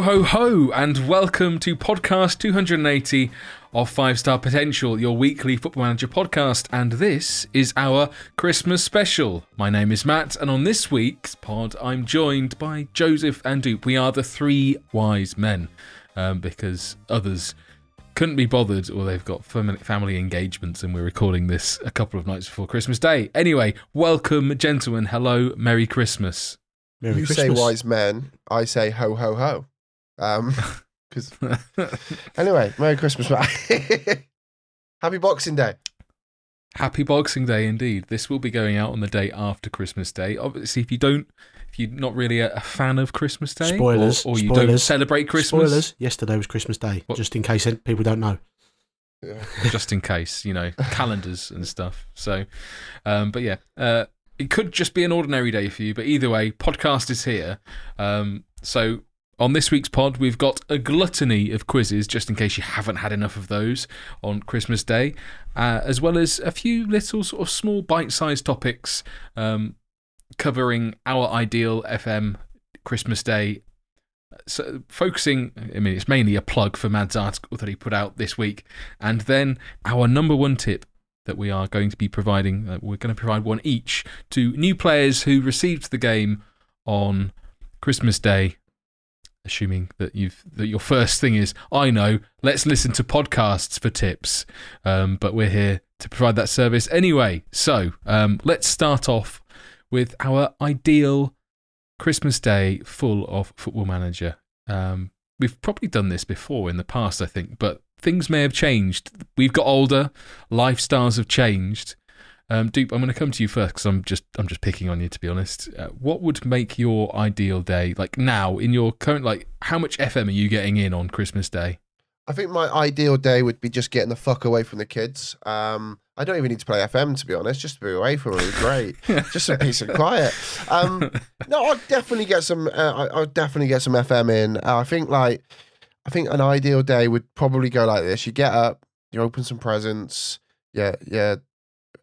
Ho, ho, ho, and welcome to podcast 280 of Five Star Potential, your weekly Football Manager podcast. And this is our Christmas special. My name is Matt, and on this week's pod, I'm joined by Joseph and Dupe. We are the three wise men um, because others couldn't be bothered or they've got family engagements and we're recording this a couple of nights before Christmas Day. Anyway, welcome, gentlemen. Hello, Merry Christmas. Merry you Christmas. say wise men, I say ho ho ho. Um, because anyway, Merry Christmas, mate. Happy Boxing Day. Happy Boxing Day indeed. This will be going out on the day after Christmas Day. Obviously, if you don't, if you're not really a, a fan of Christmas Day, Spoilers, or, or you spoilers. don't celebrate Christmas, Spoilers. Yesterday was Christmas Day, What? just in case people don't know. Yeah. just in case, you know, calendars and stuff. So, um, but yeah, uh, it could just be an ordinary day for you. But either way, podcast is here. Um, so on this week's pod, we've got a gluttony of quizzes, just in case you haven't had enough of those on Christmas Day, uh, as well as a few little sort of small bite-sized topics um, covering our ideal FM Christmas Day. So focusing, I mean, it's mainly a plug for Mad's article that he put out this week, and then our number one tip that we are going to be providing. Uh, we're going to provide one each to new players who received the game on Christmas Day. Assuming that you've that your first thing is, I know, let's listen to podcasts for tips. Um, but we're here to provide that service anyway. So um, let's start off with our ideal Christmas Day full of Football Manager. Um, we've probably done this before in the past, I think, but things may have changed. We've got older, lifestyles have changed. Um, Dupe, I'm going to come to you first because I'm just I'm just picking on you to be honest. Uh, what would make your ideal day like now in your current like how much FM are you getting in on Christmas Day? I think my ideal day would be just getting the fuck away from the kids. Um, I don't even need to play FM to be honest. Just to be away from them is great. just some peace and quiet. Um, no, I'll definitely get some. Uh, I- I'll definitely get some FM in. Uh, I think like, I think an ideal day would probably go like this: you get up, you open some presents. Yeah, yeah.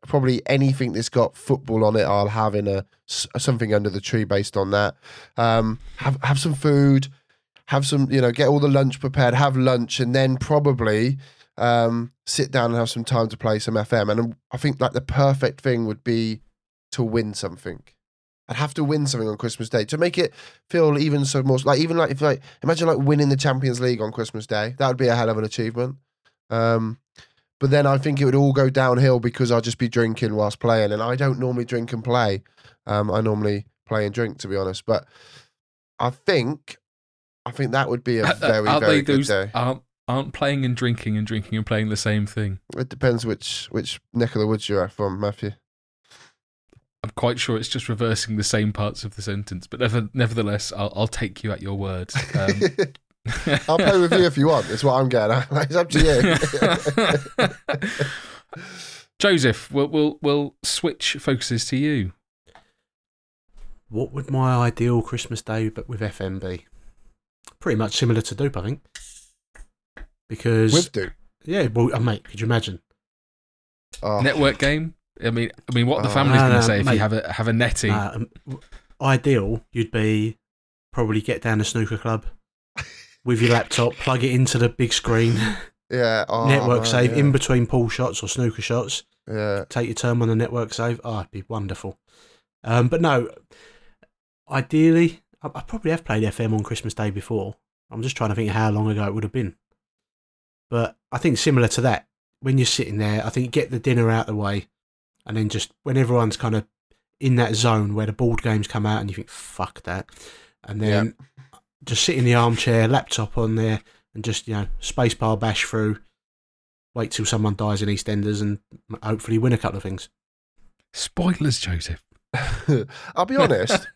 Probably anything that's got football on it, I'll have in a something under the tree based on that. Um, have have some food, have some, you know, get all the lunch prepared, have lunch, and then probably um, sit down and have some time to play some FM. And I think like the perfect thing would be to win something. I'd have to win something on Christmas Day to make it feel even so more like even like if like imagine like winning the Champions League on Christmas Day. That would be a hell of an achievement. Um, but then I think it would all go downhill because I'd just be drinking whilst playing, and I don't normally drink and play. Um, I normally play and drink, to be honest. But I think, I think that would be a very aren't very good those day. aren't aren't playing and drinking and drinking and playing the same thing? It depends which which neck of the woods you're from, Matthew. I'm quite sure it's just reversing the same parts of the sentence, but never, nevertheless, I'll, I'll take you at your word. Um, I'll play with you if you want. It's what I'm getting at. It's up to you. Joseph, we'll, we'll we'll switch focuses to you. What would my ideal Christmas Day but with FM be? Pretty much similar to Dupe, I think. Because with Duke. yeah, well, uh, mate, could you imagine? Oh, Network game. I mean, I mean, what the Oh. family's No, going no, to say if mate. you have a have a netty? Uh, um, ideal, you'd be probably get down to snooker club with your laptop, plug it into the big screen, yeah. Oh, network man, save yeah. in between pool shots or snooker shots. Yeah. take your turn on the network save. Oh, it'd be wonderful. Um, but no, ideally, I, I probably have played FM on Christmas Day before. I'm just trying to think how long ago it would have been. But I think similar to that, when you're sitting there, I think get the dinner out of the way, and then just when everyone's kind of in that zone where the board games come out, and you think "fuck that," and then just sit in the armchair, laptop on there, and just you know spacebar bash through. Wait till someone dies in EastEnders, and hopefully win a couple of things. Spoilers, Joseph. I'll be honest.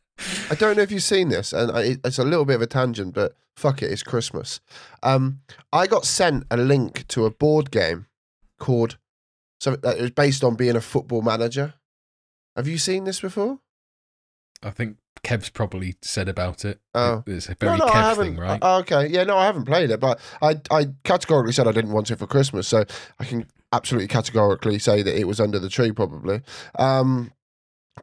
I don't know if you've seen this, and I, it's a little bit of a tangent, but fuck it, it's Christmas. Um, I got sent a link to a board game called so that it was based on being a football manager. Have you seen this before? I think Kev's probably said about it. Oh. It's a very no, no, I Kev haven't. thing, right? Oh, okay, yeah, no, I haven't played it, but I, I categorically said I didn't want it for Christmas, so I can absolutely categorically say that it was under the tree, probably. Um,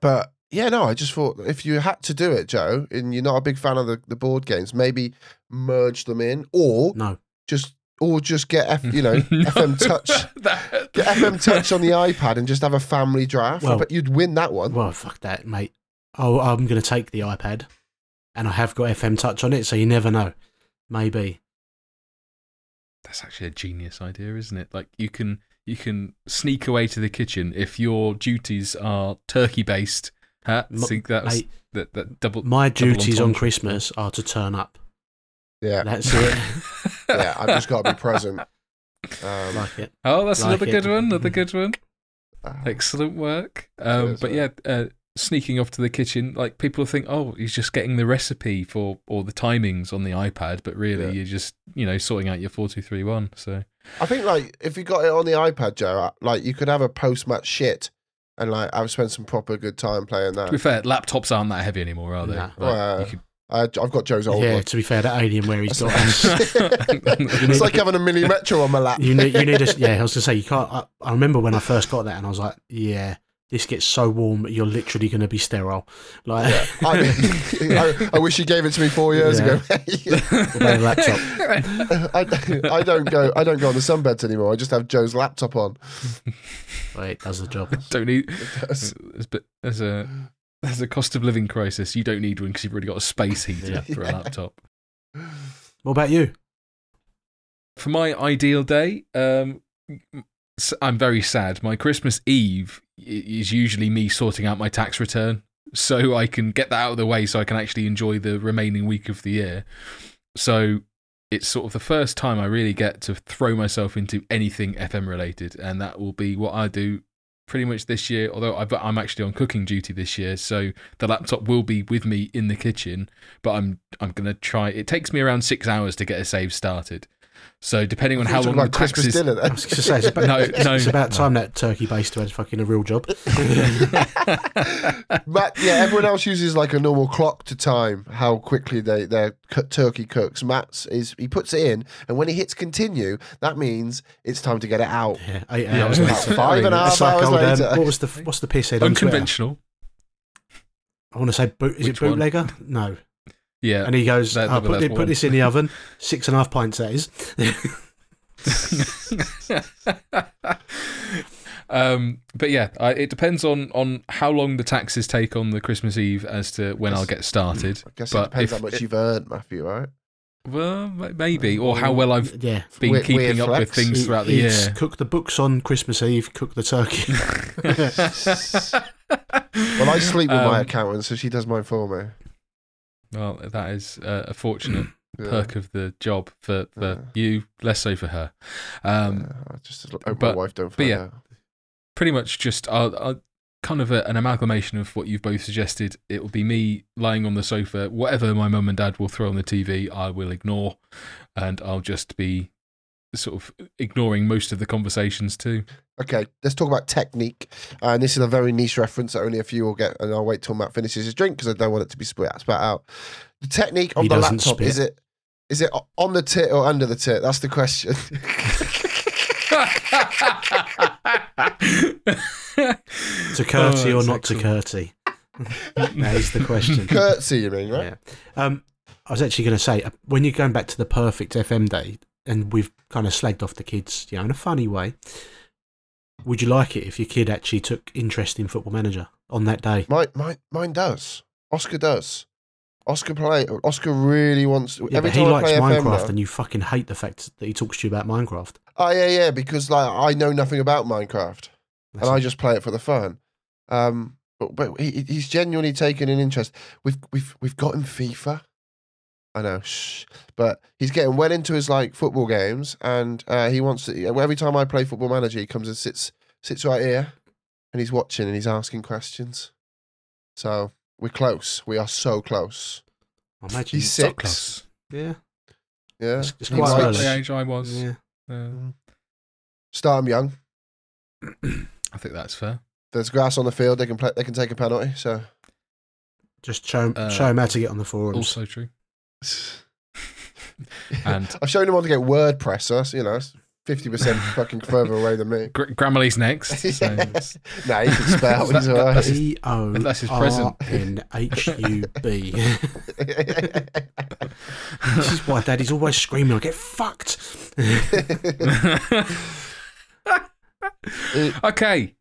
but yeah, no, I just thought if you had to do it, Joe, and you're not a big fan of the, the board games, maybe merge them in, or No. just or just get F, you know FM Touch, That- get FM Touch on the iPad and just have a family draft. I Well- bet you'd win that one. Well, fuck that, mate. Oh, I'm going to take the iPad, and I have got FM Touch on it, so you never know. Maybe. That's actually a genius idea, isn't it? Like you can you can sneak away to the kitchen if your duties are turkey based. Huh? M- See, that was Mate, that, that double. my double duties on. Christmas are to turn up. yeah, That's it. yeah, I've just got to be present. Um, like it. oh, that's Like another it. good one. Another good one. uh, Excellent work. Um, but yeah, uh, sneaking off to the kitchen, like people think, oh, he's just getting the recipe for or the timings on the iPad, but really Yeah. you're just you know sorting out your four two three one. So I think like if you got it on the iPad, Joe, uh, like you could have a post match shit, and like I've spent some proper good time playing that. to be fair, laptops aren't that heavy anymore, are they? Nah. Like, Well, you could- I, I've got Joe's old yeah, one. to be fair, that alien where he's got. it's like having a mini metro on my lap. you need, you need a, yeah, I was going to say, you can't. I, I remember when I first got that, and I was like, yeah, this gets so warm, you're literally going to be sterile. Like, I, mean, I, I wish you gave it to me four years Yeah. ago. What a laptop? I, I don't go. I don't go on the sunbeds anymore. I just have Joe's laptop on. Well, it does the job. don't need. There's, a there's a there's a cost of living crisis. You don't need one because you've already got a space heater Yeah. for a laptop. What about you? For my ideal day, um, s- I'm very sad. My Christmas Eve i- is usually me sorting out my tax return, so I can get that out of the way, so I can actually enjoy the remaining week of the year. So it's sort of the first time I really get to throw myself into anything FM related, and that will be what I do pretty much this year. Although I've, I'm actually on cooking duty this year, so the laptop will be with me in the kitchen. But I'm I'm gonna try. It takes me around six hours to get a save started. So depending on how long the about Christmas taxes. dinner I was going to say, it's about, No, no. it's about time that turkey baster had fucking a real job. Matt, yeah, everyone else uses like a normal clock to time how quickly they their turkey cooks. Matt's is he puts it in, and when he hits continue, that means it's time to get it out. Yeah, eight Yeah, hours about later. Five and a half It's like hours old, um, what was the what's the piss head on Unconventional. I want to say boot. Is Which it one? bootlegger? No. Yeah. And he goes, That- "Oh, put, that's put this in the oven. Six and a half pints. That is. um, but yeah, I, it depends on on how long the taxes take on the Christmas Eve as to when I'll get started. I guess But it depends how much you've earned, Matthew. Right? Well, maybe, or how well I've yeah. been Weird- keeping weird up with things throughout the It's year. Cook the books on Christmas Eve. Cook the turkey. Well, I sleep with my Um, accountant, so she does mine for me. Well, that is uh, a fortunate Yeah. perk of the job for, for Yeah. you, less so for her. Um, Yeah, just hope my wife don't but yeah. out. pretty much just uh, uh, kind of a, an amalgamation of what you've both suggested. It will be me lying on the sofa. Whatever my mum and dad will throw on the TV, I will ignore, and I'll just be sort of ignoring most of the conversations too. Okay, let's talk about technique. Uh, and this is a very niche reference that only a few will get. And I'll wait till Matt finishes his drink because I don't want it to be spit, spat out. The technique on He the doesn't laptop is it is it on the tit or under the tit? That's the question. to curtsy Oh, or that's not to excellent. curtsy? that is the question. Curtsy, you mean, right? Yeah. Um, I was actually going to say uh, when you're going back to the perfect FM day, and we've kind of slagged off the kids, you know, in a funny way. Would you like it if your kid actually took interest in Football Manager on that day? Mine, mine, mine does. Oscar does. Oscar play. Oscar really wants. Yeah, every but he time I likes play Minecraft, now- and you fucking hate the fact that he talks to you about Minecraft. Oh yeah, yeah. Because like I know nothing about Minecraft. That's and I just play it for the fun. Um, but, but he, he's genuinely taken an interest. We've we've we've got him FIFA. I know, shh. but he's getting well into his like football games, and uh, he wants to. Every time I play Football Manager, he comes and sits sits right here, and he's watching and he's asking questions. So we're close. We are so close. I imagine he's so six. close. Yeah, Yeah, It's- it's quite Quite the age I was. yeah. Uh, Start him young. I think that's fair. There's grass on the field. They can play. They can take a penalty. So Just show Uh, show him how to get on the forums. Also true. And- I've shown him how to get WordPress. So you know, that's fifty percent fucking further away than me. Gr- Grammarly's next. So it's- nah, he can spell. That- He's alright. E O That's his R present. N H U B. This is why Daddy's always screaming, "I get fucked." okay.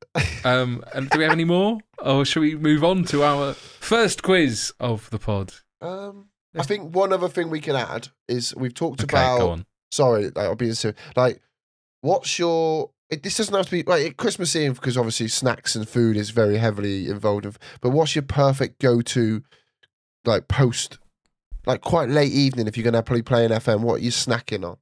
Um, and do we have any more, or shall we move on to our first quiz of the pod? um, I think one other thing we can add is we've talked Okay, about. go on. Sorry, like, I'll be serious. Like, what's your? It, this doesn't have to be like Christmas Eve because obviously snacks and food is very heavily involved. But what's your perfect go-to, like post, like quite late evening if you're gonna probably play an FM? What are you snacking on?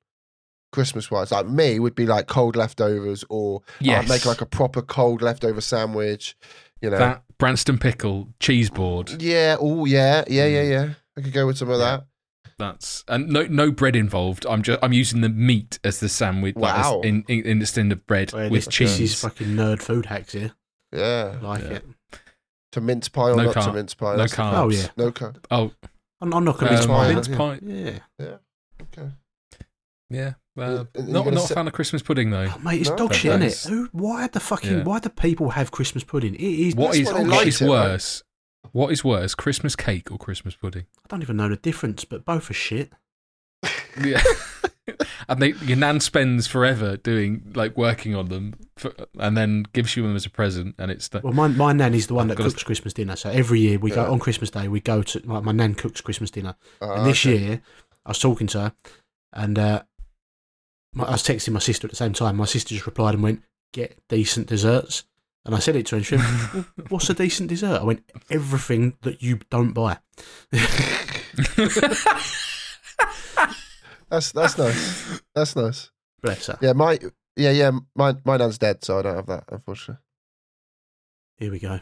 Christmas wise, like me would be like cold leftovers, or Yes, I'd make like a proper cold leftover sandwich. You know, that Branston pickle cheese board. yeah, oh yeah, yeah, yeah, Mm. yeah. I could go with some of Yeah. that. That's and no no bread involved. I'm just I'm using the meat as the sandwich. like, as Wow. in, in instead of bread Well, with this, cheese. This is fucking nerd food hacks here. Yeah, Like Yeah. it. to mince pie or No not to mince pie. no that's carbs. Oh yeah. No carb. oh, I'm, I'm not convinced um, by pie, mince pie. Yeah. Yeah. Okay. Yeah, Yeah, uh, and not gonna not a fan of Christmas pudding though. Oh, mate, it's No? dog shit, isn't it? Who? Why the fucking? Yeah. Why do people have Christmas pudding? It is. What That's is why they what liked is it, right? worse? What is worse, Christmas cake or Christmas pudding? I don't even know the difference, but both are shit. Yeah, and they, your nan spends forever doing like working on them, for, and then gives you them as a present, and it's the, Well, my my nan is the one that got a- cooks Christmas dinner. So every year we Yeah. go on Christmas Day. We go to like my nan cooks Christmas dinner. Ah, And this okay. year, I was talking to her, and uh, my, I was texting my sister at the same time. My sister just replied and went, "Get decent desserts." And I said it to him. she went, "What's a decent dessert?" I went, "Everything that you don't buy." That's that's nice. That's nice. Bless her. Yeah, my yeah yeah my my nan's dead, so I don't have that unfortunately. Here we go.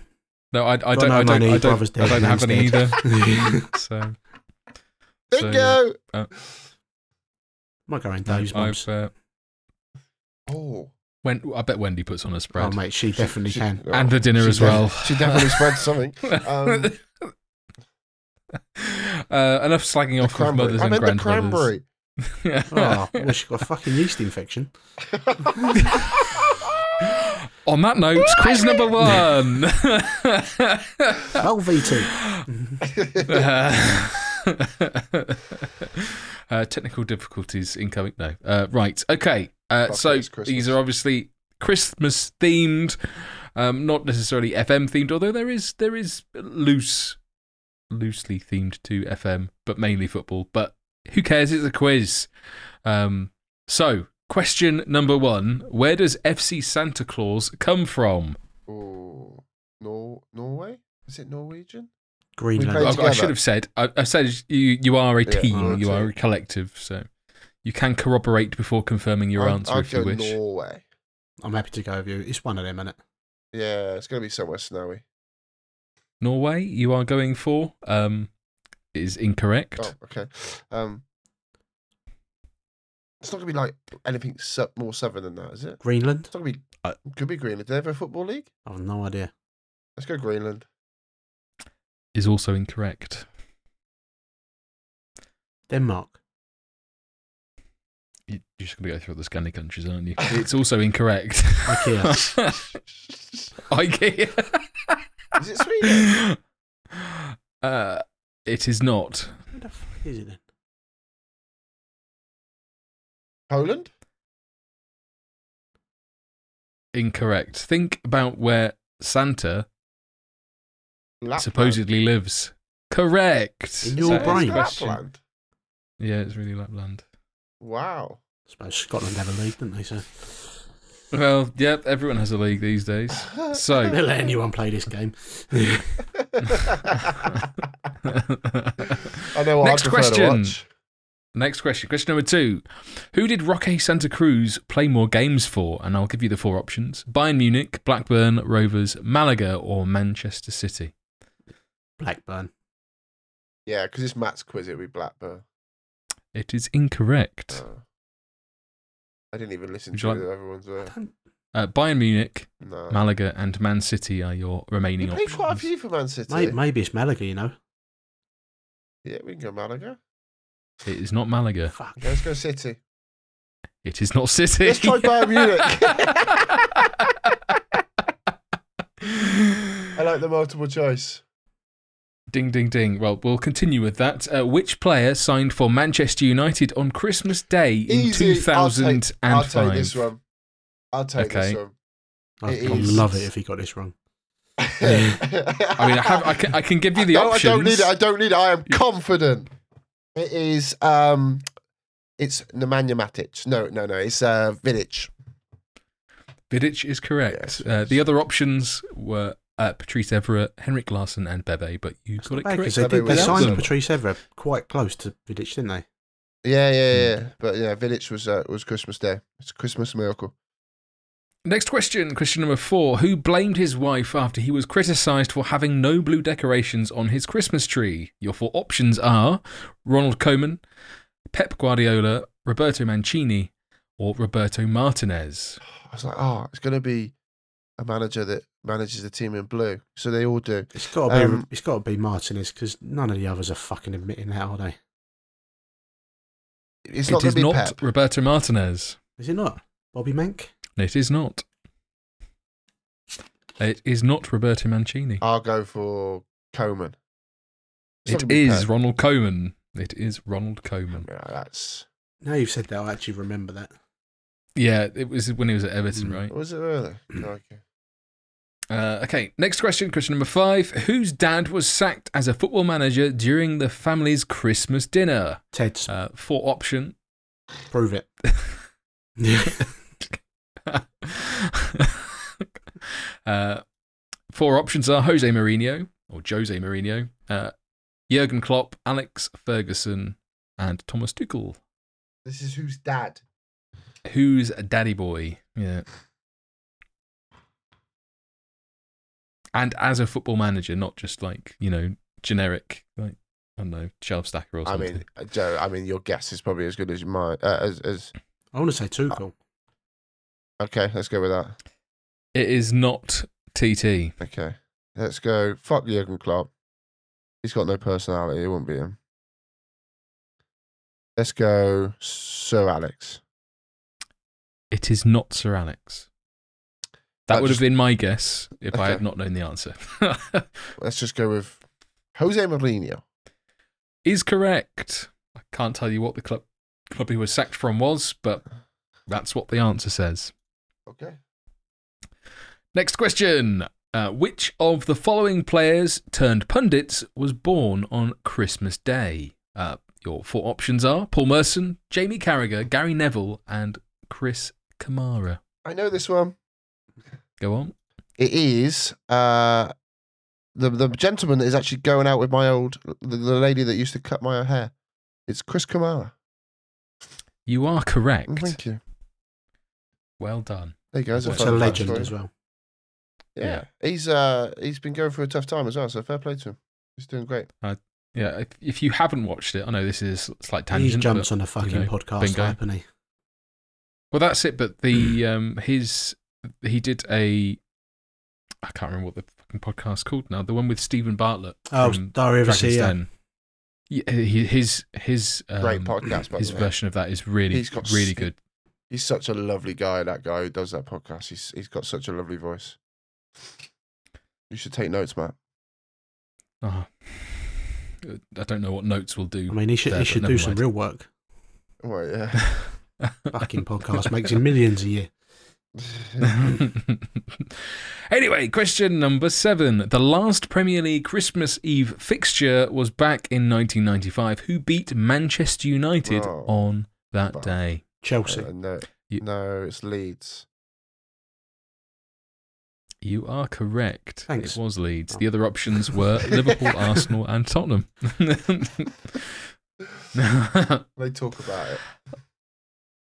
no, I, I don't, no I don't, money, I don't, brother's I don't have any nan's either. dead. so, So, Bingo. Might go in Dave's mum's. I've, uh, oh, when I bet Wendy puts on a spread. Oh, spread mate, she definitely She- can. oh, and the dinner she as def- well. She definitely spread something. Um, uh, enough slagging off of cranberry. mothers I and meant the grandmothers. cranberry. Oh, well, she's got a fucking yeast infection. On that note, quiz number one. Well, VT. Uh, technical difficulties incoming. No. Uh, right. Okay. Uh, so these are obviously Christmas themed, um, not necessarily FM themed. Although there is there is loose, loosely themed to FM, but mainly football. But who cares? It's a quiz. Um, so question number one: Where does FC Santa Claus come from? oh, Nor- Norway? Is it Norwegian? Greenland. played I, I should have said. I, I said you you are a team. we're a you are a collective. So you can corroborate before confirming your I'd, answer I'd if you go wish. Norway. I'm happy to go with you. It's one of them, isn't it? Yeah, it's gonna be somewhere snowy. Norway, you are going for um, is incorrect. Oh, okay. Um, it's not gonna be like anything su- more southern than that, is it? Greenland? It's not gonna be. Uh, could be Greenland. Do they have a football league? I have no idea. Let's go Greenland. Is also incorrect. Denmark. You- You're just going to go through all the Scandi countries, aren't you? It's also incorrect. IKEA. IKEA. Is it Sweden? Uh, it is not. Where the fuck is it then? Poland? Incorrect. Think about where Santa Lapland? supposedly lives. Correct. In your brain. Lapland. Yeah, it's really Lapland. Wow. I suppose Scotland have a league, didn't they? So Well, yep, everyone has a league these days. So, they'll let anyone play this game. I know what Next I question. Next question. Question number two. Who did Roque Santa Cruz play more games for? And I'll give you the four options Bayern Munich, Blackburn, Rovers, Malaga, or Manchester City. Blackburn. Yeah, because it's Matt's quiz. It'll be Blackburn. It is incorrect. Oh. I didn't even listen Would to you like- everyone's. Uh, Uh, Bayern Munich, no. Malaga, and Man City are your You remaining played options. quite a few for Man City. Maybe, maybe it's Malaga, you know. Yeah, we can go Malaga. It is not Malaga. Fuck. Okay, let's go City. It is not City. Let's try Bayern Munich. I like the multiple choice. Ding, ding, ding. Well, we'll continue with that. Uh, which player signed for Manchester United on Christmas Day in Easy. I'll take- 2005? I'll take this one. I'll take Okay. this one. I'd, It I'd is- love it if he got this wrong. I mean, I, have, I, can, I can give you the no, options. I don't need it. I don't need it. I am confident. It is. Um, it's Nemanja Matic. No, no, no. It's uh, Vidic. Vidic is correct. Yes, uh, the other options were uh, Patrice Evra, Henrik Larsson, and Bebe, but you got it correct. They, did, they signed awesome. Patrice Evra quite close to Vidic, didn't they? Yeah, yeah, yeah. But yeah, Vidic was uh, was Christmas Day. It's a Christmas miracle. Next question, question number four. Who blamed his wife after he was criticised for having no blue decorations on his Christmas tree? Your four options are Ronald Koeman, Pep Guardiola, Roberto Mancini, or Roberto Martinez. I was like, oh, it's going to be a manager that manages the team in blue. So they all do. It's got to be. Um, it's got to be Martinez because none of the others are fucking admitting that, are they? It's not going is to be not Pep. Roberto Martinez. Is it not? Bobby Mank. It is not. It is not Roberto Mancini. I'll go for Coleman. It's not It gonna be is Pep. Ronald Koeman. It is Ronald Koeman. Yeah, that's. Now you've said that, I actually remember that. Yeah, it was when he was at Everton, Mm. right? Was it really? Okay. Uh, okay, next question, question number five. Whose dad was sacked as a football manager during the family's Christmas dinner? Ted's Uh, for option. prove it. Yeah. uh, four options are Jose Mourinho or Jose Mourinho, uh, Jurgen Klopp, Alex Ferguson, and Thomas Tuchel. This is who's dad. Who's a daddy boy? Yeah. And as a football manager, not just like, you know, generic, like, I don't know, shelf stacker or something. I mean, uh, Joe. I mean, your guess is probably as good as mine. Uh, as, as I want to say Tuchel. okay, let's go with that. it is not TT. Okay, let's go. Fuck Jurgen Klopp. He's got no personality. It won't be him. Let's go, Sir Alex. It is not Sir Alex. That That would just- have been my guess if I had not known the answer. Let's just go with Jose Mourinho. is correct. I can't tell you what the club club he was sacked from was, but that's what the answer says. Okay. Next question. Uh, which of the following players turned pundits was born on Christmas Day? Uh, your four options are Paul Merson, Jamie Carragher, Gary Neville, and Chris Kamara. I know this one. Go on. It is uh, the the gentleman that is actually going out with my old the, the lady that used to cut my hair. It's Chris Kamara. You are correct. Oh, Thank you. Well done. There you go. There's What's fun a legend as well. Yeah. he's uh he's been going through a tough time as well. So fair play to him. He's doing great. Yeah, if, if you haven't watched it, I know this is a slight He tangent. jumps but- on a fucking know, podcast, bingo. hasn't he? Well, that's it. But the um his he did a I can't remember what the fucking podcast's called now. The one with Steven Bartlett. Oh, from Diary of a CEO. Yeah, his his um, Great podcast, by his the way. version of that is really He's got really s- good. He's such a lovely guy. That guy who does that podcast. He's he's got such a lovely voice. You should take notes, Matt. Oh. I don't know what notes will do. I mean, he should there, he should never do some real work. Well, yeah. Fucking podcast makes him millions a year. anyway, question number seven. The last Premier League Christmas Eve fixture was back in 1995. Who beat Manchester United Oh, on that fuck. day? Chelsea. Uh, no, You- no, it's Leeds. You are correct. Thanks. It was Leeds. Oh. The other options were Liverpool, Arsenal, and Tottenham. They talk about it.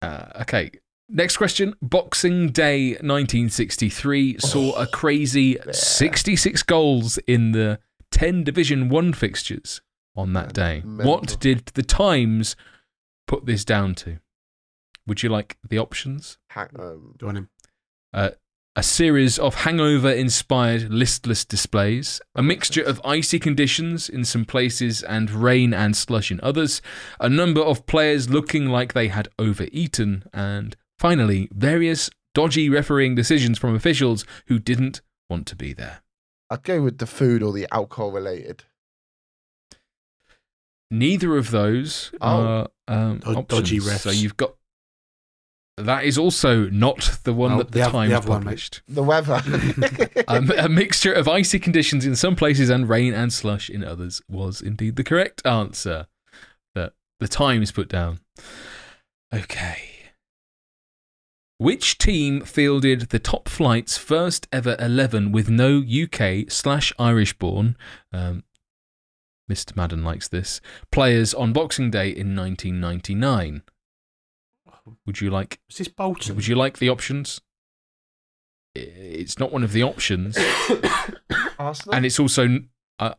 Uh, okay. Next question. Boxing Day 1963 saw a crazy yeah. 66 goals in the 10 Division 1 fixtures on that day. Mental. What did the Times put this down to? Would you like the options? Ha- um, Do him? Uh, a series of hangover inspired listless displays, a mixture of icy conditions in some places and rain and slush in others, a number of players looking like they had overeaten, and finally, various dodgy refereeing decisions from officials who didn't want to be there. I'd go with the food or the alcohol related. Neither of those Oh. are um, Dod- dodgy refs. So you've got. That is also not the one Oh, that the, the Times other one, published. The weather. um, a mixture of icy conditions in some places and rain and slush in others was indeed the correct answer that the Times put down. Okay. Which team fielded the top flight's first ever 11 with no UK slash Irish born, um, Mr. Madden likes this, players on Boxing Day in 1999? Would you like Was this Bolton? would you like the options? It's not one of the options, Arsenal. and it's also. Uh,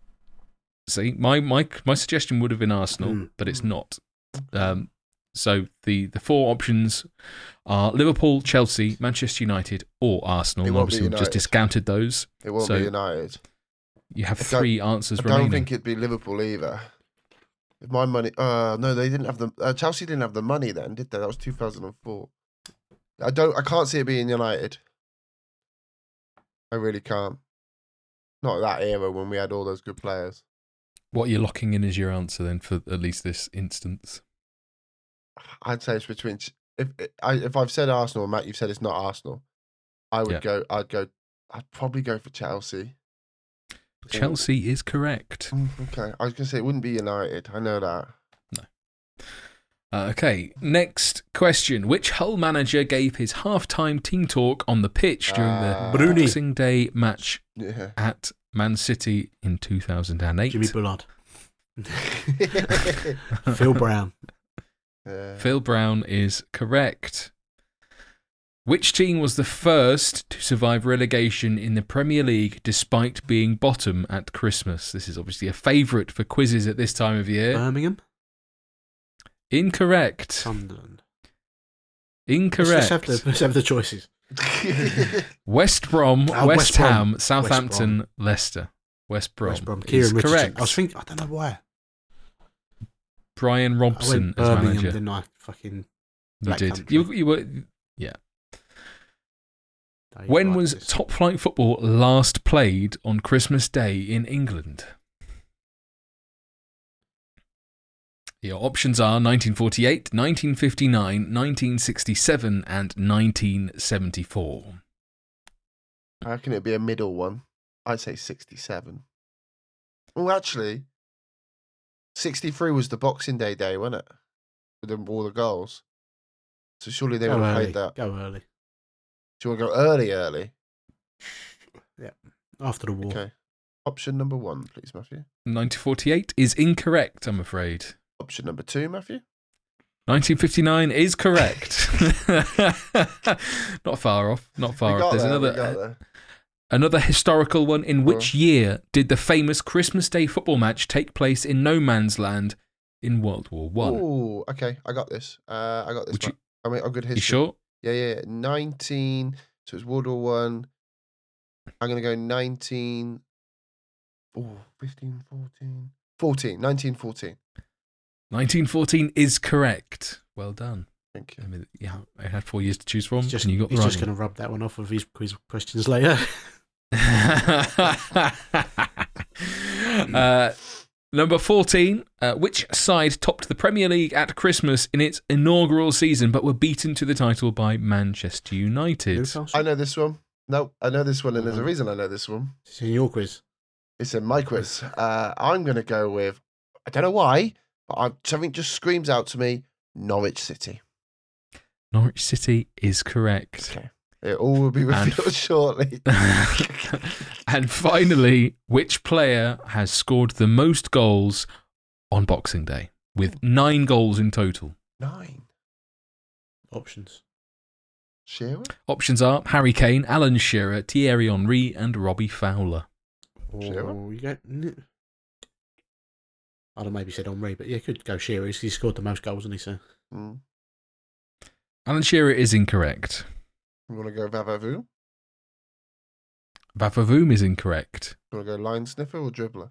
see, my, my my suggestion would have been Arsenal, Mm. but it's not. Um, so the the four options are Liverpool, Chelsea, Manchester United, or Arsenal. It obviously, we've just discounted those. it won't so- be United. You have three answers remaining. I remaining. don't think it'd be Liverpool either. If my money, uh, no, they didn't have the uh, Chelsea didn't have the money then, did they? That was two thousand and four. I don't. I can't see it being United. I really can't. Not that era when we had all those good players. What you're locking in is your answer then for at least this instance. I'd say it's between. Ch- If I if I've said Arsenal, Matt, you've said it's not Arsenal. I would Yeah. go. I'd go. I'd probably go for Chelsea. Chelsea is correct. Mm, Okay, I was gonna say it wouldn't be United. I know that. Uh, okay, next question. Which Hull manager gave his halftime team talk on the pitch during Uh, the Bruni. Boxing Day match Yeah. at Man City in 2008? Jimmy Bullard. Phil Brown. Yeah. Phil Brown is correct. Which team was the first to survive relegation in the Premier League despite being bottom at Christmas? This is obviously a favourite for quizzes at this time of year. Birmingham. Incorrect. Sunderland. Incorrect. Let's, let's, have the, let's have the choices. West Brom, Oh, West, West Brom. Ham, Southampton, Leicester. West Brom. West Brom. is Kieran Richardson. correct. I was thinking, I don't know why. Brian I Robson went as Birmingham, manager. didn't I? Fucking You did. Country. You, you were. Dave When liked was this. top flight football last played on Christmas Day in England? Your options are 1948, 1959, 1967, and 1974. How can it'd be a middle one. I'd say 67. Oh, actually, 63 was the Boxing Day day, wasn't it? With them, all the goals. So surely they Go would have early. played that. Go early. Do you want to go early, early? Yeah. After the war. Okay. Option number one, please, Matthew. 1948 is incorrect, I'm afraid. Option number two, Matthew. 1959 is correct. not far off. Not We far got off. There's there, we another got uh, there. Another historical one. In which year did the famous Christmas Day football match take place in no man's land in World War One? Ooh, okay. I got this. Uh, I got this. You- I mean, I'm good history. You sure? Yeah, yeah. 19. So it's World War One. I'm going to go 19. Oh, 15, 14. 14. 1914. 1914 is correct. Well done. Thank you. I mean, yeah, I had four years to choose from, He's just, and you got the he's right just going to rub that one off of his quiz questions later. uh, number 14. Uh, which side topped the Premier League at Christmas in its inaugural season but were beaten to the title by Manchester United? I know this one. No, I know this one, and there's a reason I know this one. It's in your quiz. It's in my quiz. Uh, I'm going to go with, I don't know why, but I, something just screams out to me Norwich City. Norwich City is correct. Okay. It all will be And- revealed shortly. and finally, which player has scored the most goals on Boxing Day with nine goals in total? Nine. Options. Shearer? Options are Harry Kane, Alan Shearer, Thierry Henry, and Robbie Fowler. Or you go. n- I'd have maybe said Henry, but yeah, could go Shearer. He scored the most goals, and he so Mm. Alan Shearer is incorrect. You want to go Vavavu? Vavavoom is incorrect. Want to go line sniffer or dribbler?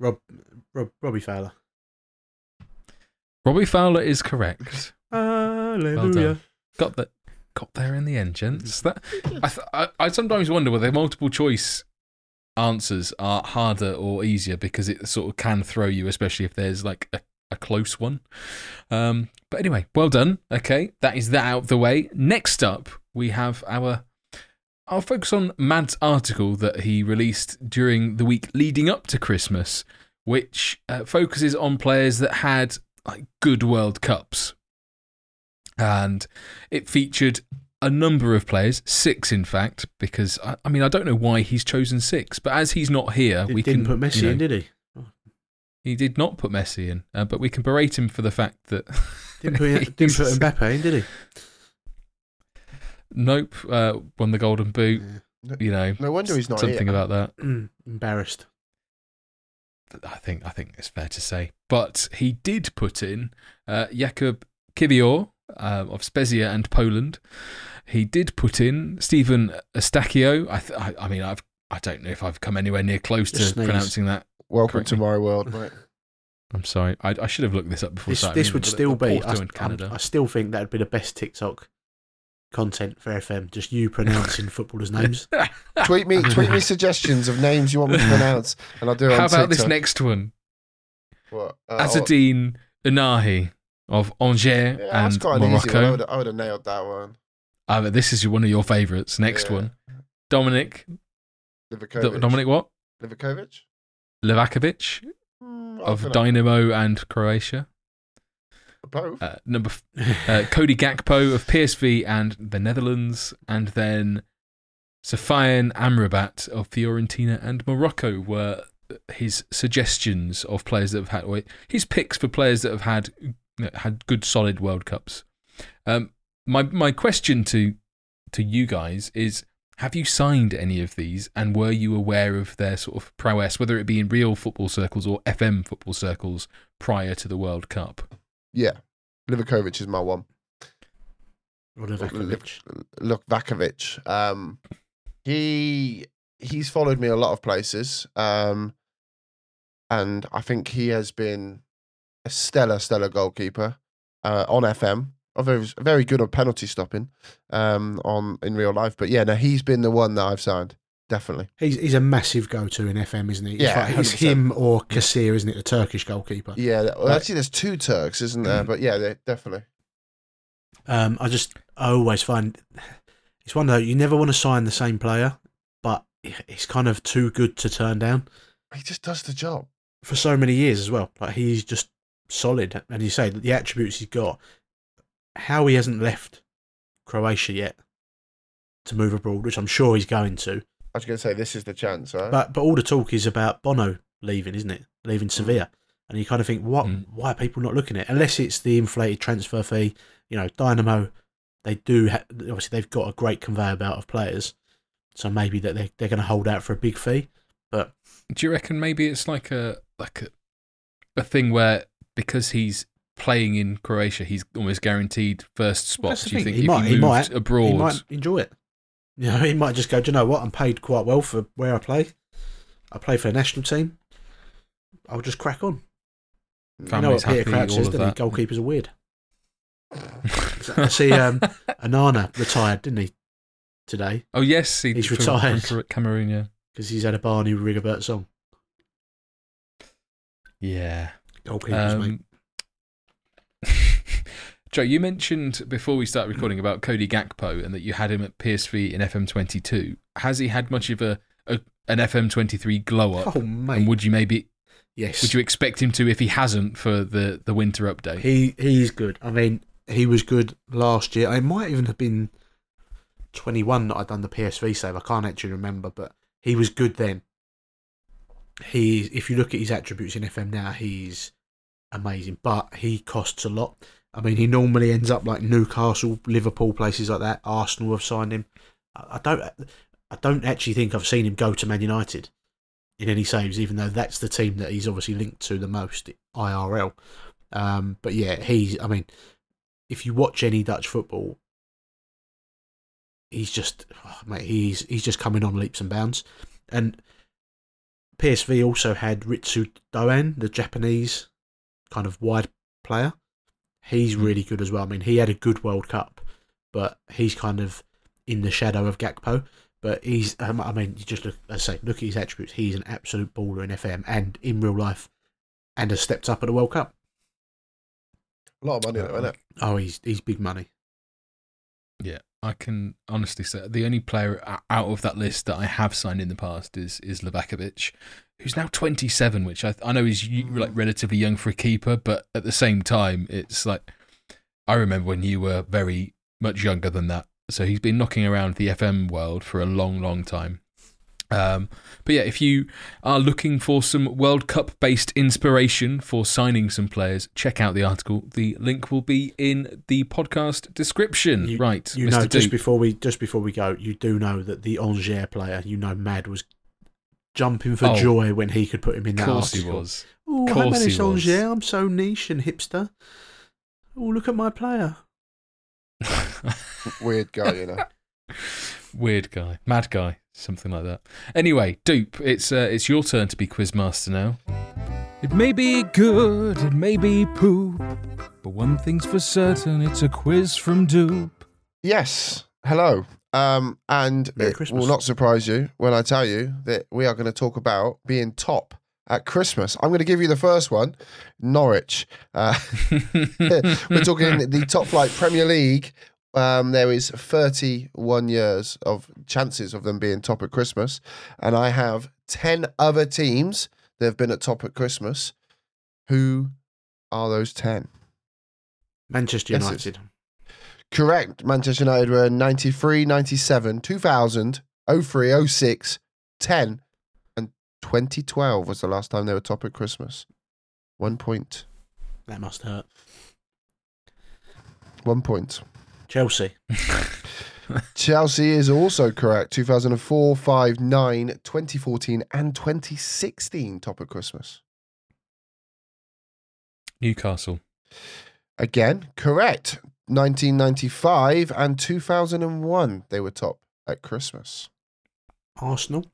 Rob, Rob, Robbie Fowler. Robbie Fowler is correct. Hallelujah. Got that. Got there in the end, gents. Mm. That I, th- I I sometimes wonder whether multiple choice answers are harder or easier because it sort of can throw you, especially if there's like a, a close one. Um, but anyway, well done. Okay, that is that out of the way. Next up, we have our. I'll focus on Mad's article that he released during the week leading up to Christmas, which uh, focuses on players that had like good World Cups, and it featured a number of players, six in fact, because I, I mean I don't know why he's chosen six, but as he's not here, Did, we didn't can put Messi you know, in, did he? He did not put Messi in, uh, but we can berate him for the fact that Didn't put, didn't put Mbappe in, did he? Nope, uh, won the Golden Boot. Yeah. You know, No wonder he's not something here. about that. Embarrassed. I think I think it's fair to say. But he did put in uh, Jakub Kivior uh, of Spezia and Poland. He did put in Stephen Estachio. I, th- I I mean I've I don't know if I've come anywhere near close to sneeze. pronouncing that. Welcome Correct to my world, mate. I'm sorry. I, I should have looked this up before This, starting. this would still be. I, in I'm- Canada. I still think that would be the best TikTok content for FM. Just you pronouncing footballers' names. tweet me, tweet me suggestions of names you want me to pronounce, and I'll do it. How on about this next one? What? Uh, oh, Azzedine Ounahi of Angers yeah, that's and quite an easy one. I Morocco. would, I would have nailed that one. Uh, but this is one of your favourites. Next Yeah. one, Dominik. Livakovic. Dominic what? Livakovic Levakovic Mm, of. Dinamo and Croatia. Both. Uh, number f- uh, Cody Gakpo of PSV and the Netherlands, and then Sofyan Amrabat of Fiorentina and Morocco were his suggestions of players that have had or his picks for players that have had you know, had good solid World Cups. Um, my my question to to you guys is: Have you signed any of these, and were you aware of their sort of prowess, whether it be in real football circles or FM football circles, prior to the World Cup? yeah, Livakovic is my one. Or Livakovic. Look, Vakovic. Um, he he's followed me a lot of places. Um, and I think he has been a stellar, stellar goalkeeper uh, on FM. Very, very good on penalty stopping um, on in real life. But yeah, now he's been the one that I've signed. Definitely. He's he's a massive go-to in FM, isn't he? It's Yeah, like- it's him or Kassir, isn't it? The Turkish goalkeeper. Yeah. that- Well, actually, there's two Turks, isn't there? But yeah, definitely. Um, I just I always find it's one those you never want to sign the same player, but it's kind of too good to turn down He just does the job. for so many years as well. Like he's just solid, and you say that the attributes he's got, how he hasn't left Croatia yet to move abroad, which I'm sure he's going to. I was going to say this is the chance, right? But but all the talk is about Bono leaving, isn't it? Leaving Sevilla, and you kind of think, what? Mm. Why are people not looking at it? Unless it's the inflated transfer fee. You know, Dinamo, they do ha- obviously they've got a great conveyor belt of players, so maybe that they they're going to hold out for a big fee. But Do you reckon maybe it's like a like a, a thing where because he's playing in Croatia, he's almost guaranteed first spot? Do you think he if might- he he might- abroad? he might enjoy it. You know, he might just go. Do you know what? I'm paid quite well for where I play. I play for a national team. I'll just crack on. you know what Peter happy, Crouch says, doesn't he? Goalkeepers are weird. I see um, Onana retired, didn't he, today? oh yes, he, He's retired. from Cameroon. Yeah, Because he's had a Barney Rigobert Song. yeah. Goalkeepers, mate. Joe, you mentioned before we start recording about Cody Gakpo and that you had him at PSV in FM22. Has he had much of a, a an FM23 glow up? Oh, mate. and would you maybe yes. would you expect him to if he hasn't for the the winter update? He he's good. I mean, he was good last year. I might even have been 21 that I'd done the PSV save. I can't actually remember, but he was good then. He, if you look at his attributes in FM now, he's amazing, but he costs a lot. I mean, he normally ends up like Newcastle, Liverpool, places like that. Arsenal have signed him. I don't, I don't actually think I've seen him go to Man United in any saves, even though that's the team that he's obviously linked to the most IRL. Um, but yeah, he's. I mean, if you watch any Dutch football, he's just, oh, mate, he's he's just coming on leaps and bounds. And PSV also had Ritsu Doan, the Japanese kind of wide player. He's Mm. really good as well. I mean, he had a good World Cup, but he's kind of in the shadow of Gakpo. But he's, um, I mean, you just look, as I say, look at his attributes. He's an absolute baller in FM and in real life, and has stepped up at the World Cup. A lot of money, though, isn't it? Oh, he's he's big money. Yeah, I can honestly say the only player out of that list that I have signed in the past is is Livakovic, who's now 27, which I I know is y- like relatively young for a keeper, but at the same time, it's like I remember when you were very much younger than that. So he's been knocking around the FM world for a long, long time. Um, but yeah, if you are looking for some World Cup based inspiration for signing some players, check out the article. The link will be in the podcast description. You- right, You Mr. know, just before we just before we go, you do know that the Angers player, you know, Mad was jumping for Oh. joy when he could put him in Of that course he article. was. Oh, Course how about he this was. Angers? I'm so niche and hipster. Oh, look at my player. Weird guy, you know. Weird guy, mad guy, something like that. Anyway, Dupe, it's uh, it's your turn to be quizmaster now. It may be good, it may be poop, but one thing's for certain, it's a quiz from Dupe. Yes. Hello. Um, and Merry it Christmas. will not surprise you when I tell you that we are going to talk about being top at Christmas. I'm going to give you the first one Norwich. Uh, we're talking the top flight Premier League. Um, there is 31 years of chances of them being top at Christmas. And I have 10 other teams that have been at top at Christmas. Who are those 10? Manchester United. Correct. Manchester United were 93, 97, 2000, 03, 06, 10, and 2012 was the last time they were top at Christmas. One point. That must hurt. One point. Chelsea. Chelsea is also correct. 2004, 5, 9, 2014, and 2016 top at Christmas. Newcastle. Again, correct. 1995 and 2001 they were top at Christmas. Arsenal.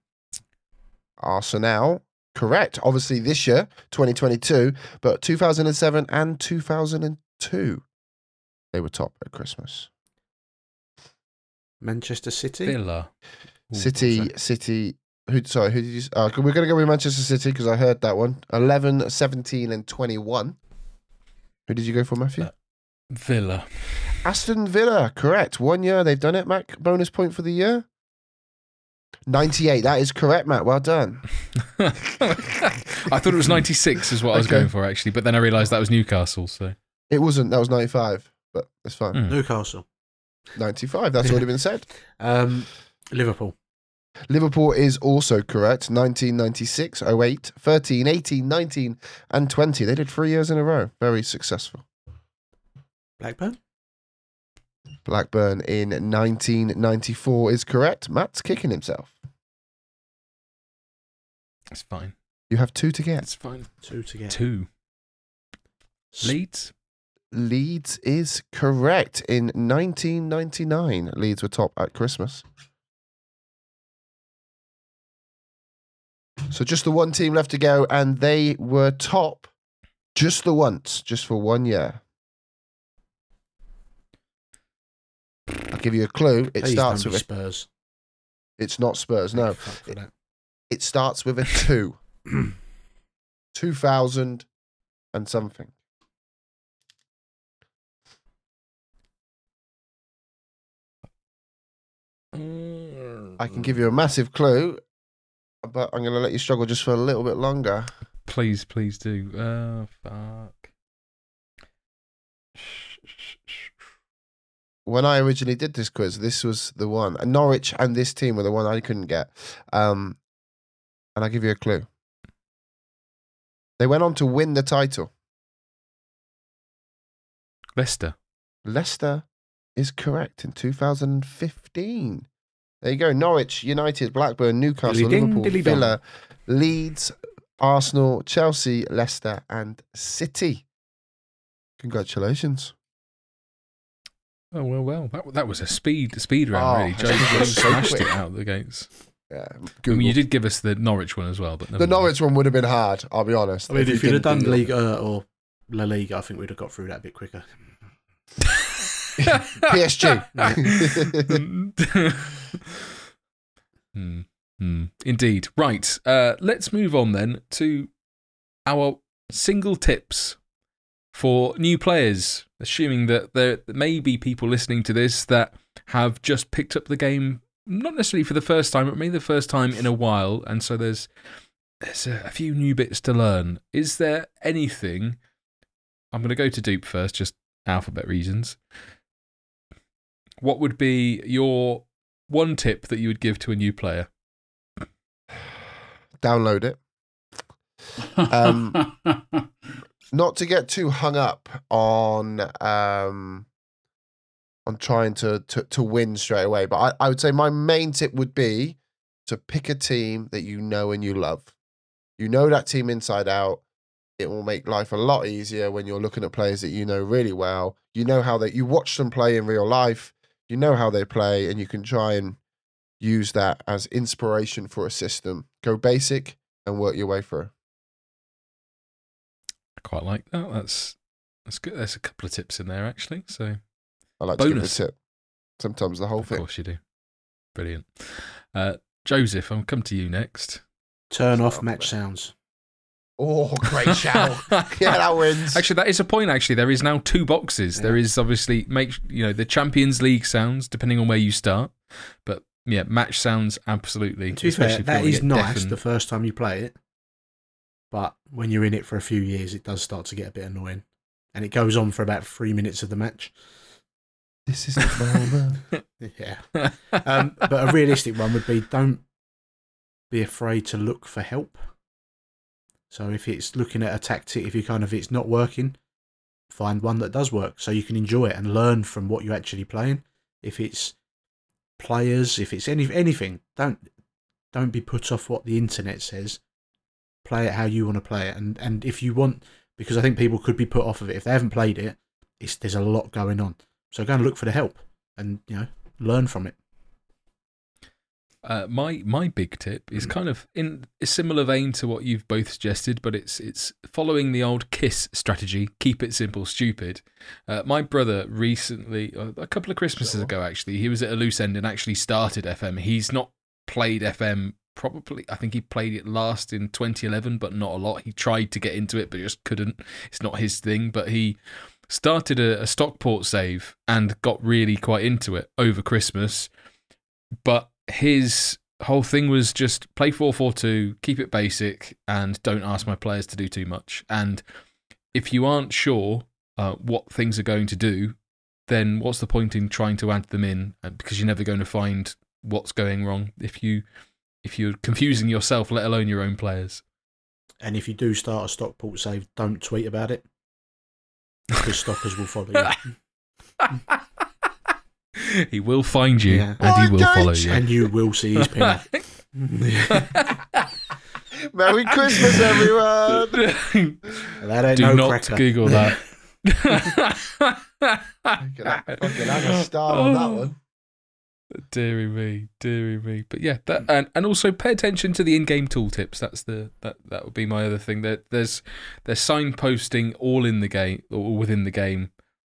Arsenal, correct. Obviously this year, 2022, but 2007 and 2002 they were top at Christmas. Manchester City. Villa. Ooh, City, what's? City. Who? Sorry, who did you? Uh, we're going to go with Manchester City because I heard that one. 11, 17, and 21. Who did you go for, Matthew? Uh, Villa. Aston Villa, correct. One year they've done it, Mac. Bonus point for the year. 98. That is correct, Matt. Well done. I thought it was 96 is what I was going for actually, but then I realised that was Newcastle. So It wasn't. That was 95, but it's fine. Hmm. Newcastle. 95. That's already been said. Um, Liverpool. Liverpool is also correct. 1996, 08, 13, 18, 19, and 20. They did three years in a row. Very successful. Blackburn. Blackburn in 1994 is correct. Matt's kicking himself. it's fine. You have two to get. It's fine. Two to get. Two. Leeds. Leeds is correct. In 1999, Leeds were top at Christmas. So just the one team left to go, and they were top just the once, just for one year. I'll give you a clue. It Please starts with a, Spurs. it's not Spurs. No, that. it starts with a two. 2000 and something. I can give you a massive clue, but I'm going to let you struggle just for a little bit longer. Please, please do. Oh, fuck. When I originally did this quiz, this was the one. And Norwich and this team were the one I couldn't get. Um, and I'll give you a clue. They went on to win the title. Leicester. Leicester is correct in 2015. There you go. Norwich, United, Blackburn, Newcastle, Dilly-ding, Liverpool, dilly-dong. Villa, Leeds, Arsenal, Chelsea, Leicester, and City. Congratulations. Oh well, well. That, that was a speed speed round, Oh, really. it's Joe so smashed quick. it out the gates. Yeah, I mean, you did give us the Norwich one as well, but never the mind. Norwich one would have been hard. I'll be honest. I mean, if, you'd have done do League uh, or La Liga, I think we'd have got through that a bit quicker. PSG. Hmm, hmm. Indeed. Right. Uh, let's move on then to our single tips for new players. Assuming that there may be people listening to this that have just picked up the game, not necessarily for the first time, but maybe the first time in a while, and so there's there's a, a few new bits to learn. Is there anything? I'm going to go to Dupe first, just alphabet reasons. What would be your one tip that you would give to a new player? Download it. Um, Not to get too hung up on um, on trying to, to to win straight away, but I, I would say my main tip would be to pick a team that you know and you love. You know that team inside out. It will make life a lot easier when you're looking at players that you know really well. You know how that you watch them play in real life. You know how they play, and you can try and use that as inspiration for a system. Go basic and work your way through. I quite like that. That's that's good. There's a couple of tips in there actually. So I like to give Bonus. a tip. Sometimes the whole of thing. Of course you do. Brilliant. Uh, Joseph, I'll come to you next. Turn off match sounds. Oh, great shout! yeah, that wins. Actually, that is a point. Actually, there is now two boxes. There is obviously make you know the Champions League sounds depending on where you start, but yeah, match sounds absolutely. To be fair, especially if you that wanna is get nice deafened. the first time you play it, but when you're in it for a few years, it does start to get a bit annoying, and it goes on for about three minutes of the match. this is the moment. Yeah, um, but a realistic one would be don't be afraid to look for help. So if it's looking at a tactic, if you kind of it's not working, find one that does work so you can enjoy it and learn from what you're actually playing. If it's players, if it's any anything, don't don't be put off what the internet says. Play it how you want to play it, and and if you want, because I think people could be put off of it if they haven't played it. It's there's a lot going on, so go and look for the help, and you know learn from it. Uh, my my big tip is kind of in a similar vein to what you've both suggested, but it's it's following the old KISS strategy: keep it simple, stupid. Uh, my brother recently, uh, a couple of Christmases Sure. ago, actually, he was at a loose end and actually started FM. He's not played FM probably. I think he played it last in 2011, but not a lot. He tried to get into it, but just couldn't. It's not his thing. But he started a, a Stockport save and got really quite into it over Christmas. But his whole thing was just play 4-4-2, keep it basic, and don't ask my players to do too much. And if you aren't sure uh, what things are going to do, then what's the point in trying to add them in? Uh, Because you're never going to find what's going wrong if you if you're confusing yourself, let alone your own players. And if you do start a Stockport save, don't tweet about it because stockers will follow you. he will find you Yeah. and he will follow you. and you will see his pin. Merry Christmas, everyone! that ain't Do no not cracker. Google that. Fucking have, fucking have a star on that one. Deary me, deary me. But yeah, that and, and also pay attention to the in-game tooltips. That's the that that would be my other thing. That there's there's signposting all in the game or within the game,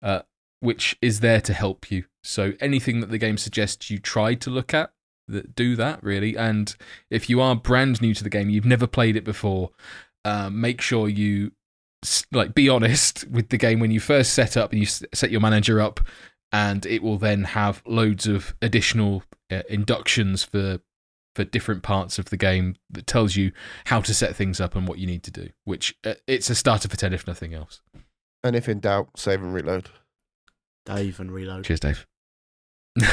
uh, which is there to help you. So anything that the game suggests you try to look at, that do that really. And if you are brand new to the game, you've never played it before, um, make sure you like be honest with the game when you first set up and you set your manager up and it will then have loads of additional uh, inductions for for different parts of the game that tells you how to set things up and what you need to do which uh, it's a starter for 10 if nothing else And if in doubt, save and reload. Dave and reload. cheers dave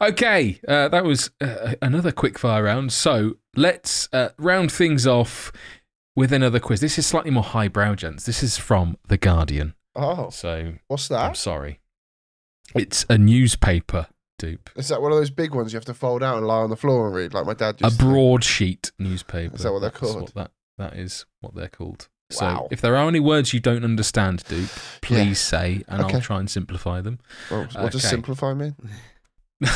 okay uh, that was uh, another quick fire round so let's uh, round things off with another quiz this is slightly more highbrow gents this is from the guardian Oh, so what's that? i'm sorry it's a newspaper dupe Is that one of those big ones you have to fold out and lie on the floor and read, like my dad a used to do? broadsheet newspaper. Is that what they're That's called? What that that is what they're called. So Wow. if there are any words you don't understand, Duke, please Yeah. say, and Okay. I'll try and simplify them. What, what does Okay. simplify mean?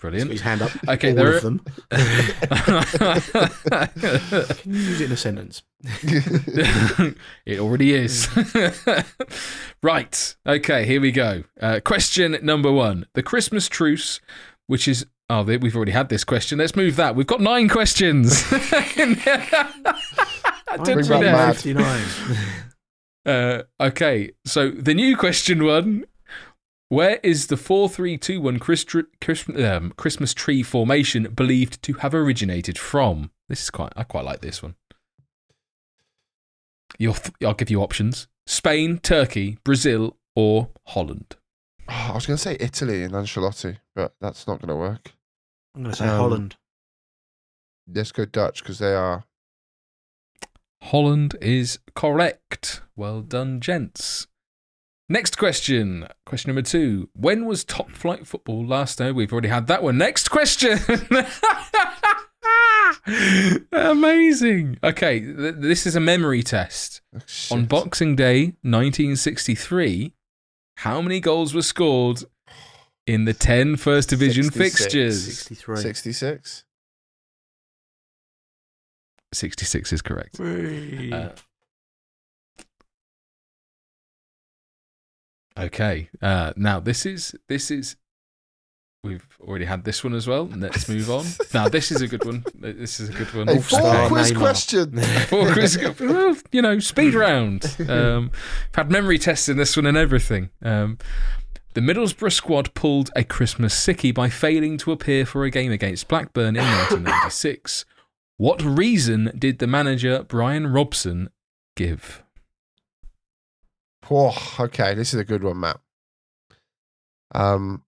Put Brilliant. his hand up. Okay, all there of are- them. Can you use it in a sentence? it already is. right. Okay, here we go. Uh, question number one The Christmas truce, which is. Oh, we've already had this question. Let's move that. We've got nine questions. Don't Bring you know? 59. Uh, okay, so the new question one. Where is the 4321 Chris, Chris, um, Christmas tree formation believed to have originated from? This is quite, I quite like this one. You'll, I'll give you options Spain, Turkey, Brazil, or Holland. Oh, I was going to say Italy and Ancelotti, but that's not going to work. I'm going to say Um, Holland. Let's go Dutch because they are. Holland is correct. Well done, gents. Next question. Question number two. When was top flight football last known? We've already had that one. Next question. Amazing. Okay, th- this is a memory test. oh, On. Boxing Day 1963, how many goals were scored in the 10 First Division 66. fixtures? 63. 66. 66 is correct. Uh, okay. Uh, now this is this is we've already had this one as well. Let's move on. now this is a good one. This is a good one. Hey, Wolf four star quiz Neymar. question. Four quiz- well, you know, speed round. Um, had memory tests in this one and everything. Um, the Middlesbrough squad pulled a Christmas sickie by failing to appear for a game against Blackburn in 1996. What reason did the manager Brian Robson give? Oh, okay, this is a good one, Matt. Um,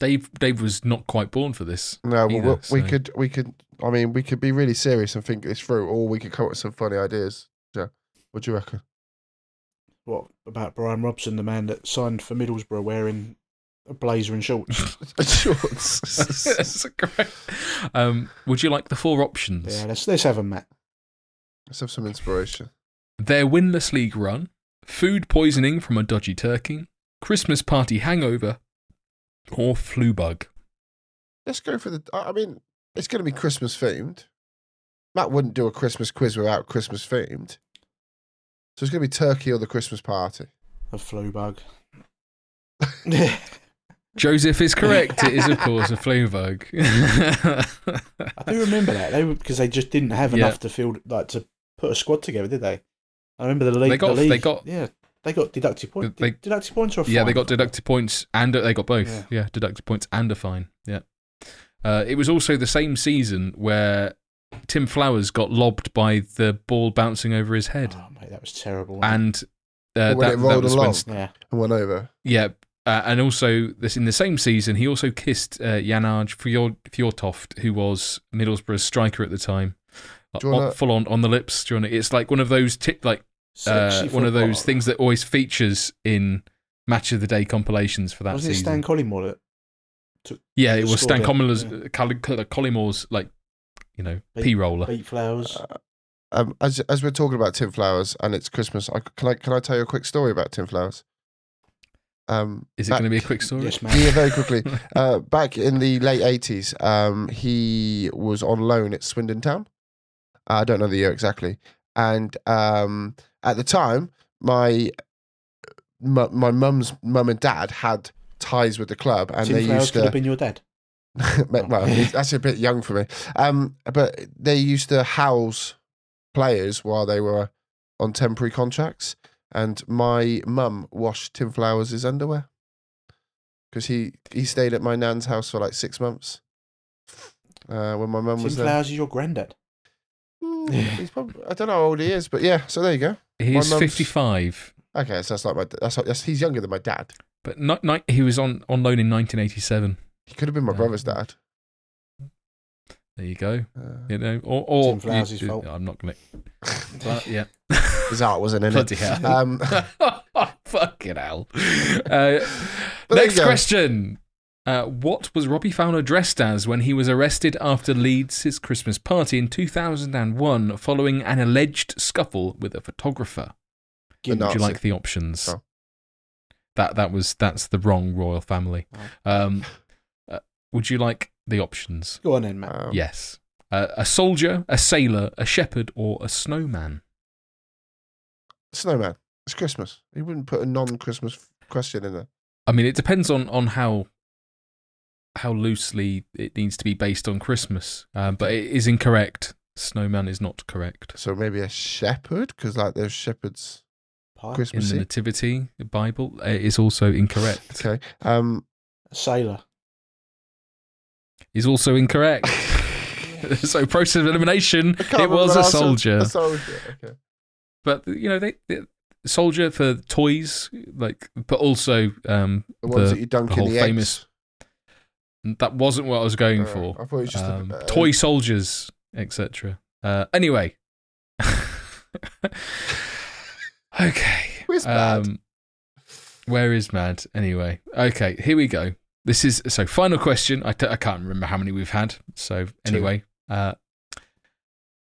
Dave Dave was not quite born for this. no, well, Either, we, we so- could, we could. I mean, we could be really serious and think this through, or we could come up with some funny ideas. So, what do you reckon? What about Brian Robson, the man that signed for Middlesbrough wearing a blazer and shorts? Shorts. That's correct. Um, would you like the four options? yeah, let's, let's have a Matt. Let's have some inspiration. Their winless league run, food poisoning from a dodgy turkey, Christmas party hangover, or flu bug. Let's go for the. I I mean, it's going to be Christmas themed. Matt wouldn't do a Christmas quiz without Christmas themed. So it's going to be turkey or the Christmas party. A flu bug. Joseph is correct. it is, of course, a flu bug. I do remember that they because they just didn't have Yeah. enough to field like to put a squad together, did they? I remember the league. They got- the league, they got- yeah, they got deducted points. They- deducted points or a yeah, they got deducted points and they got both. Yeah. Yeah, deducted points and a fine. Yeah. Uh, it was also the same season where Tim Flowers got lobbed by the ball bouncing over his head, Oh mate, that was terrible. and uh, When that, it that rolled was along. when yeah, And went over. Yeah, uh, and also this in the same season, he also kissed uh, Jan Åge Fjord, Fjortoft, who was Middlesbrough's striker at the time, Uh, Do you wanna- on- full on on the lips. Do you wanna, it's like one of those tip, like uh, one of those things that always features in match of the day compilations for that Wasn't it. Stan Collymore that yeah, it was Stan it? Collym's, Yeah. Colli- Collymore's like you know Beat- p roller. beat Flowers? Uh, Um, as as we're talking about Tim Flowers and it's Christmas, I, can I can I tell you a quick story about Tim Flowers? Um, Is it back- going to be a quick story? yes, man. Yeah, very quickly. Uh, back in the late eighties, um, he was on loan at Swindon Town. I don't know the year exactly, and um, at the time, my my my mum's mum and dad had ties with the club, and Tim they Flowers used could to. have been your dad. well, that's a bit young for me. Um, but they used to house players while they were on temporary contracts, and my mum washed Tim Flowers' underwear because he he stayed at my nan's house for like six months. Uh, when my mum Tim was there, Flowers is your granddad. Hmm, he's probably, I don't know how old he is, but yeah. So there you go. He's mum's- 55, Okay, so that's like my that's, like, that's he's younger than my dad. but not, not, he was on, on loan in 1987. He could have been my Yeah. brother's dad. There you go. Uh, You know, or, or Tim Flowers' you- fault. I'm not going to. But yeah. his art wasn't in Bloody it. hell. Um, Fucking hell. Uh, next question. Uh, what was Robbie Fowler dressed as when he was arrested after Leeds' Christmas party in 2001 following an alleged scuffle with a photographer? The Would you like the options? Oh. That that was that's the wrong royal family. Um, uh, would you like the options? Go on in, Matt. Um, Yes. Uh, a soldier, a sailor, a shepherd, or a snowman? Snowman. It's Christmas. You wouldn't put a non-Christmas question in there. I mean, it depends on on how how loosely it needs to be based on Christmas. Um, but it is incorrect. Snowman is not correct. So maybe a shepherd, because like there's shepherds Pie. In the Christmassy. Nativity Bible, it is also incorrect. Okay. Um. A sailor. Is also incorrect. so process of elimination. It was a soldier. A soldier. Okay. but you know they, they soldier for toys like but also um The ones The- that you dunk the in the famous eggs. that wasn't what i was going Uh, for I thought it was just um, a, toy soldiers etc uh anyway okay Where's Mad? um where is mad anyway okay here we go this is so final question. I t- I can't remember how many we've had. So anyway uh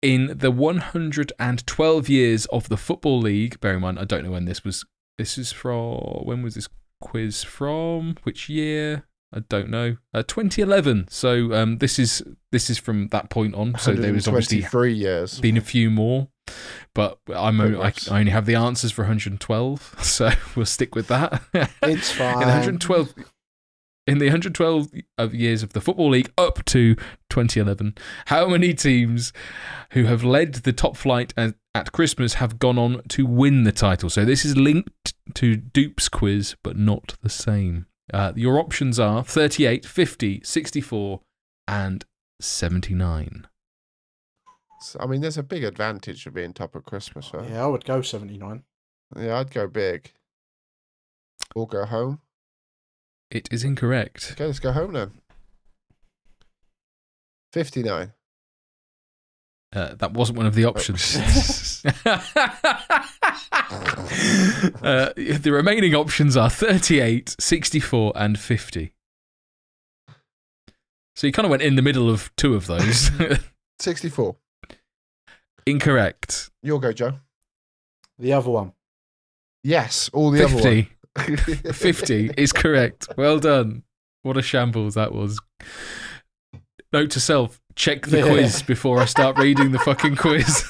in the 112 years of the football league bear in mind i don't know when this was this is from when was this quiz from? Which year? I don't know. Uh, 2011 so um this is this is from that point on. So there was obviously 123 years. been a few more, but I'm only, I. I only have the answers for 112, so we'll stick with that. It's fine. in 112 in the 112 of years of the football league up to 2011, how many teams who have led the top flight at, at Christmas have gone on to win the title? So this is linked to Dupe's quiz, but not the same. Uh, your options are 38, 50, 64, and 79. So, I mean, there's a big advantage of being top at Christmas, right? Yeah, I would go 79. Yeah, I'd go big. Or go home. It is incorrect. Okay, let's go home then. 59. Uh, that wasn't one of the options. uh, the remaining options are 38, 64, and 50. So you kind of went in the middle of two of those. 64. Incorrect. You'll go, Joe. The other one. Yes, all the other 50. one. 50 is correct. Well done. What a shambles that was. Note to self check the Yeah. quiz before I start reading the fucking quiz.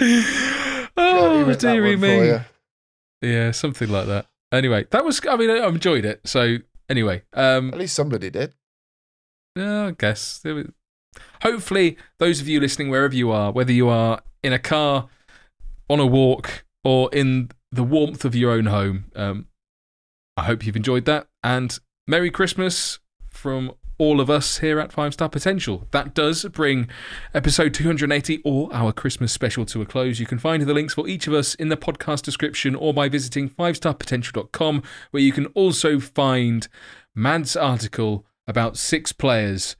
oh, dearie me. Yeah, something like that. Anyway, that was, I mean, I enjoyed it. So, anyway, um, At least somebody did. yeah, I guess. Hopefully, those of you listening, wherever you are, whether you are in a car, on a walk, or in the warmth of your own home, um, I hope you've enjoyed that. And Merry Christmas from all of us here at Five Star Potential. That does bring episode 280 or our Christmas special to a close. You can find the links for each of us in the podcast description or by visiting fivestarpotential.com, where you can also find Mad's article about six players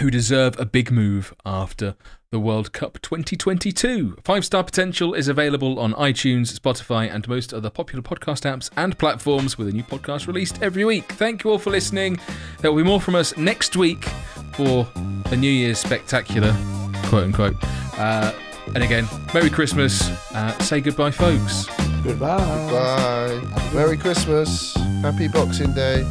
who deserve a big move after the World Cup 2022. Five Star Potential is available on iTunes, Spotify, and most other popular podcast apps and platforms with a new podcast released every week. Thank you all for listening. There will be more from us next week for a New Year's spectacular, quote unquote. Uh, and again, Merry Christmas. Uh, say goodbye, folks. Goodbye. Bye. Merry Christmas. Happy Boxing Day.